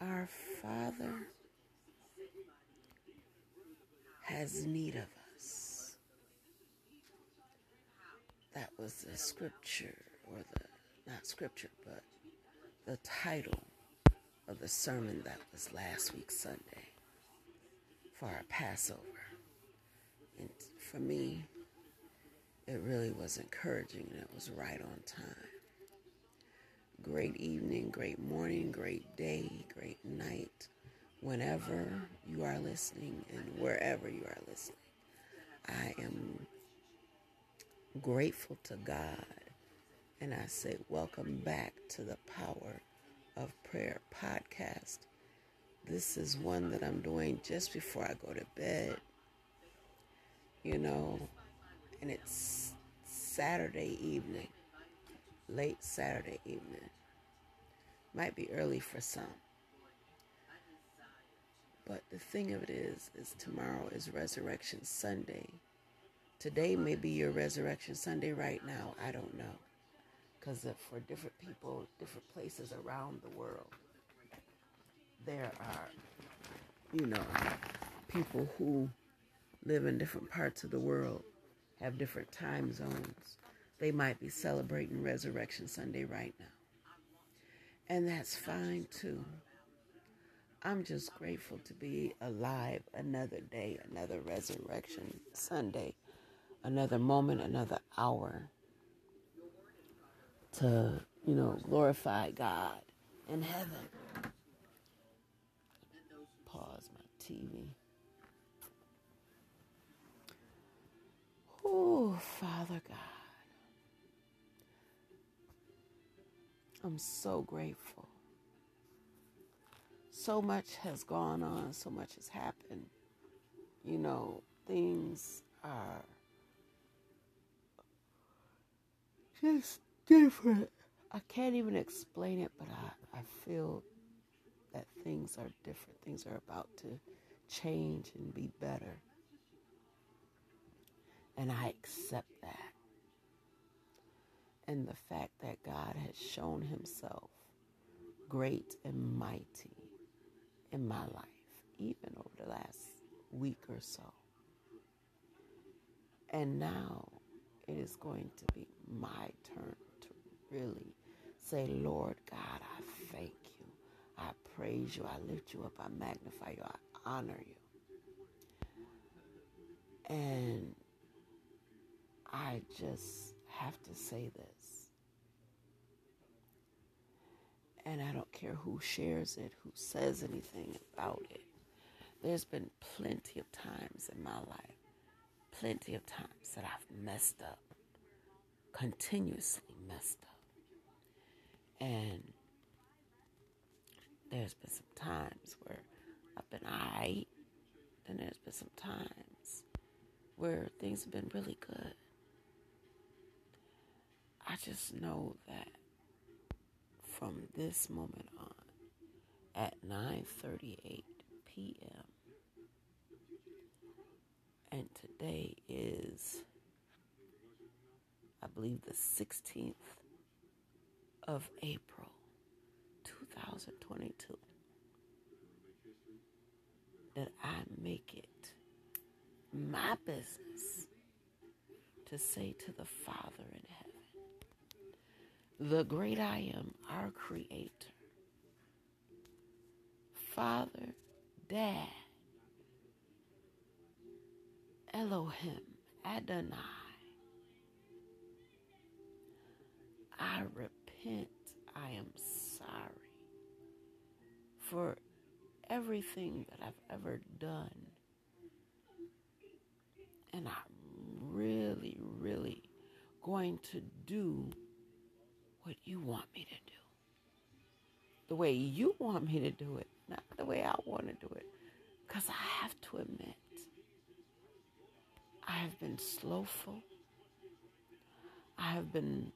Our Father has need of us. That was the scripture, or the, not scripture, but the title of the sermon that was last week, Sunday, for our Passover. And for me, it really was encouraging and it was right on time great evening, great morning, great day, great night, whenever you are listening and wherever you are listening. I am grateful to God and I say, Welcome back to the Power of Prayer podcast. This is one that I'm doing just before I go to bed, you know, and it's Saturday evening late Saturday evening. Might be early for some. But the thing of it is, is tomorrow is Resurrection Sunday. Today may be your Resurrection Sunday right now. I don't know. Because for different people, different places around the world, there are, you know, people who live in different parts of the world, have different time zones they might be celebrating Resurrection Sunday right now. And that's fine too. I'm just grateful to be alive another day, another Resurrection Sunday, another moment, another hour to, you know, glorify God in heaven. Pause my TV. Oh, Father God. I'm so grateful. So much has gone on, so much has happened. You know, things are just different. I can't even explain it, but I, I feel that things are different. Things are about to change and be better. And I accept that and the fact that God has shown himself great and mighty in my life, even over the last week or so. And now it is going to be my turn to really say, Lord God, I thank you. I praise you. I lift you up. I magnify you. I honor you. And I just have to say this. And I don't care who shares it, who says anything about it. There's been plenty of times in my life, plenty of times that I've messed up, continuously messed up. And there's been some times where I've been alright, and there's been some times where things have been really good. I just know that from this moment on at 9:38 p.m. And today is I believe the 16th of April 2022 that I make it my business to say to the Father in heaven the great I am, our creator, Father, Dad, Elohim, Adonai. I repent, I am sorry for everything that I've ever done. And I'm really, really going to do what you want me to do. The way you want me to do it, not the way I want to do it. Because I have to admit, I have been slowful. I have been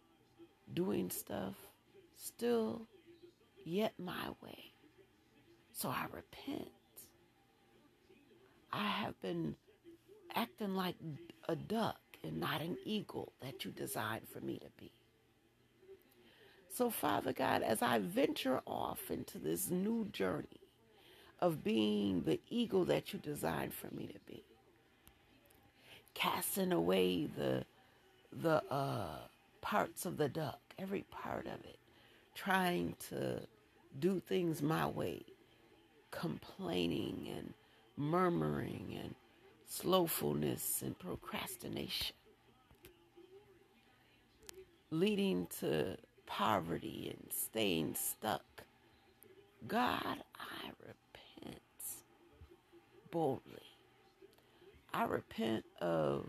doing stuff still yet my way. So I repent. I have been acting like a duck and not an eagle that you designed for me to be. So, Father God, as I venture off into this new journey of being the eagle that you designed for me to be, casting away the the uh, parts of the duck, every part of it, trying to do things my way, complaining and murmuring and slowfulness and procrastination, leading to poverty and staying stuck. God, I repent boldly. I repent of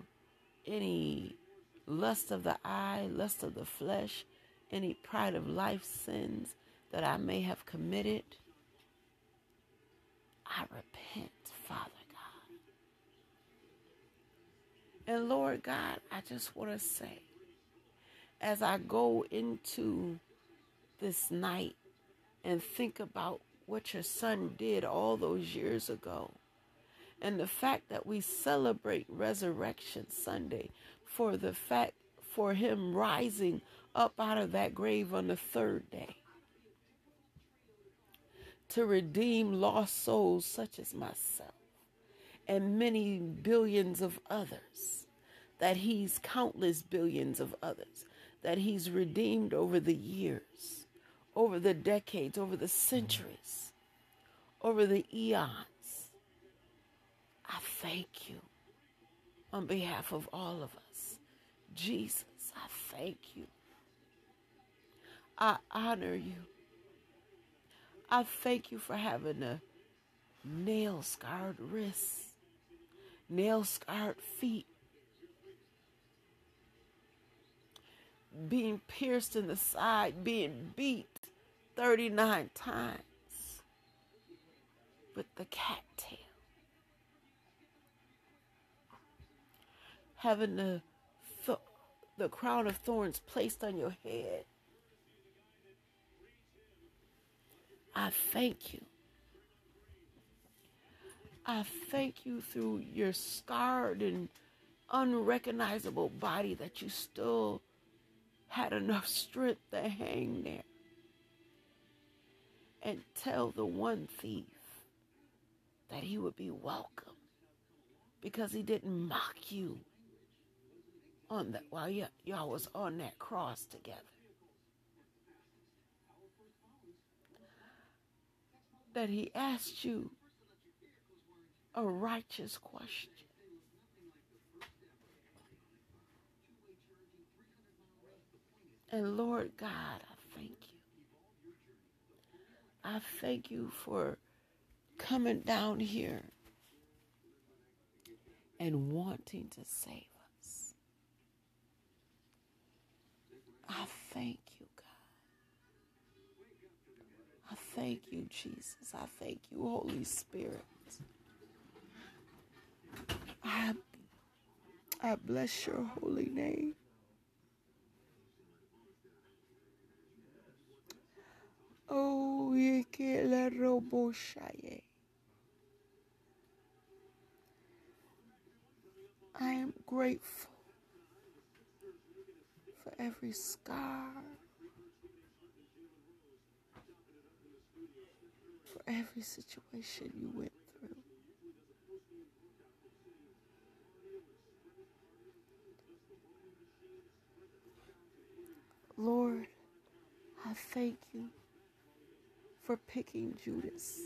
any lust of the eye, lust of the flesh, any pride of life sins that I may have committed. I repent, Father God. And Lord God, I just want to say, as I go into this night and think about what your son did all those years ago, and the fact that we celebrate Resurrection Sunday for the fact for him rising up out of that grave on the third day to redeem lost souls such as myself and many billions of others, that he's countless billions of others, that he's redeemed over the years, over the decades, over the centuries, over the eons. I thank you on behalf of all of us. Jesus, I thank you. I honor you. I thank you for having a nail scarred wrists, nail scarred feet, being pierced in the side, being beat 39 times with the cattail, having the, th- the crown of thorns placed on your head I thank you. I thank you through your scarred and unrecognizable body that you still had enough strength to hang there and tell the one thief that he would be welcome because he didn't mock you on that while y'all was on that cross together. that he asked you a righteous question. And Lord God, I thank you. I thank you for coming down here and wanting to save us. I thank you, God. I thank you, Jesus. I thank you, Holy Spirit. I, I bless your holy name. Oh, I am grateful for every scar for every situation you went through. Lord, I thank you for picking Judas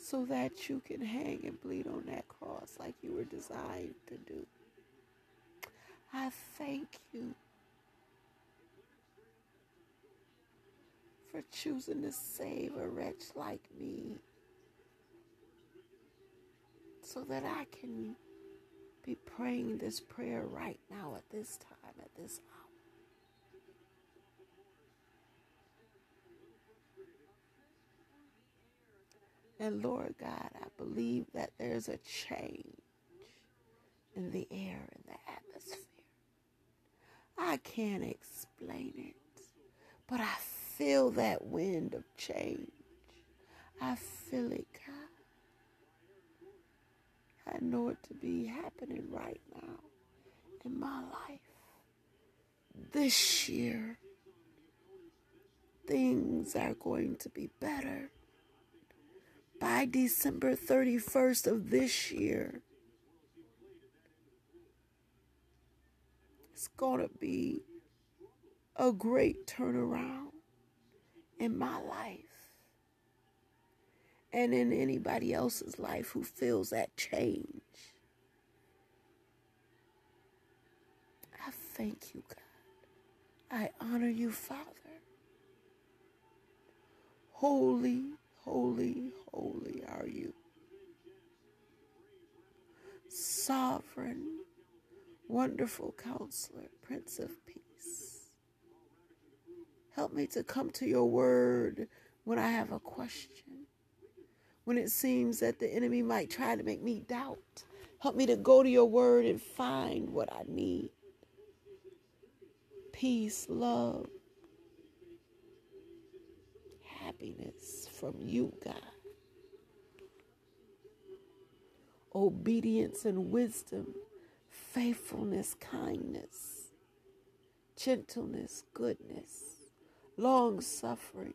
so that you can hang and bleed on that cross like you were designed to do. I thank you for choosing to save a wretch like me so that I can be praying this prayer right now at this time, at this hour. And Lord God, I believe that there's a change in the air, in the atmosphere. I can't explain it, but I feel that wind of change. I feel it, God. I know it to be happening right now in my life. this year things are going to be better. By December 31st of this year, it's going to be a great turnaround in my life and in anybody else's life who feels that change. I thank you, God. I honor you, Father. Holy, holy, holy are you. Sovereign, wonderful counselor, Prince of Peace. Help me to come to your word when I have a question, when it seems that the enemy might try to make me doubt. Help me to go to your word and find what I need peace, love, happiness from you, God. Obedience and wisdom, faithfulness, kindness, gentleness, goodness, long suffering.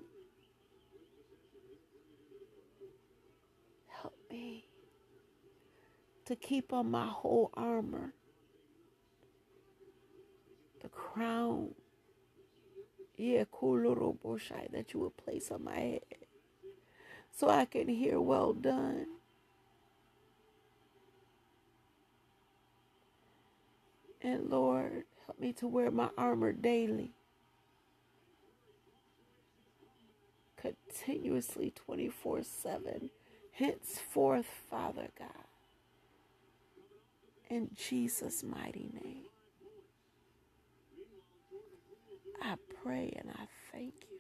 Help me to keep on my whole armor, the crown yeah, cool boshai that you will place on my head so I can hear well done. And Lord, help me to wear my armor daily. Continuously 24 7. Henceforth, Father God. In Jesus' mighty name. I pray and I thank you.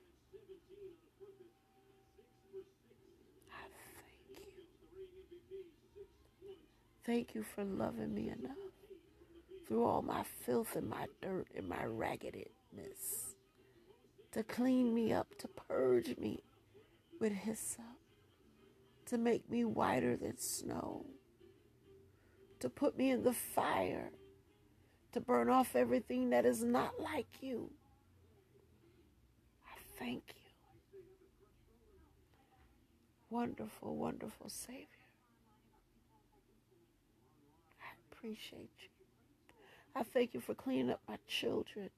I thank you. Thank you for loving me enough through all my filth and my dirt and my raggedness to clean me up, to purge me with hyssop, to make me whiter than snow, to put me in the fire, to burn off everything that is not like you I thank you. Wonderful, wonderful Savior. I appreciate you. I thank you for cleaning up my children.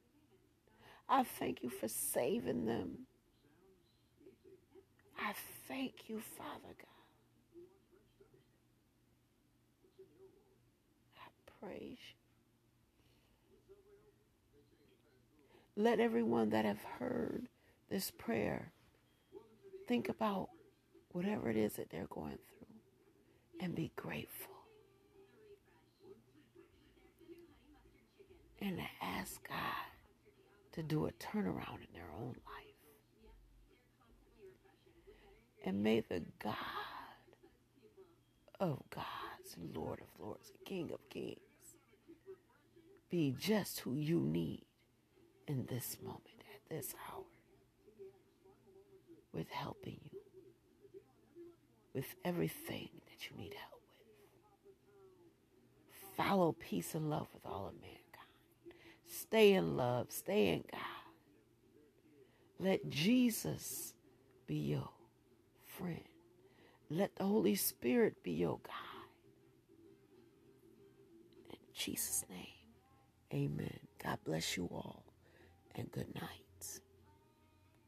I thank you for saving them. I thank you, Father God. I praise you. Let everyone that have heard this prayer, think about whatever it is that they're going through and be grateful. And to ask God to do a turnaround in their own life. And may the God of gods, Lord of lords, King of kings, be just who you need in this moment, at this hour with helping you with everything that you need help with. Follow peace and love with all of mankind. Stay in love, stay in God. Let Jesus be your friend. Let the Holy Spirit be your guide. In Jesus' name, amen. God bless you all and good night.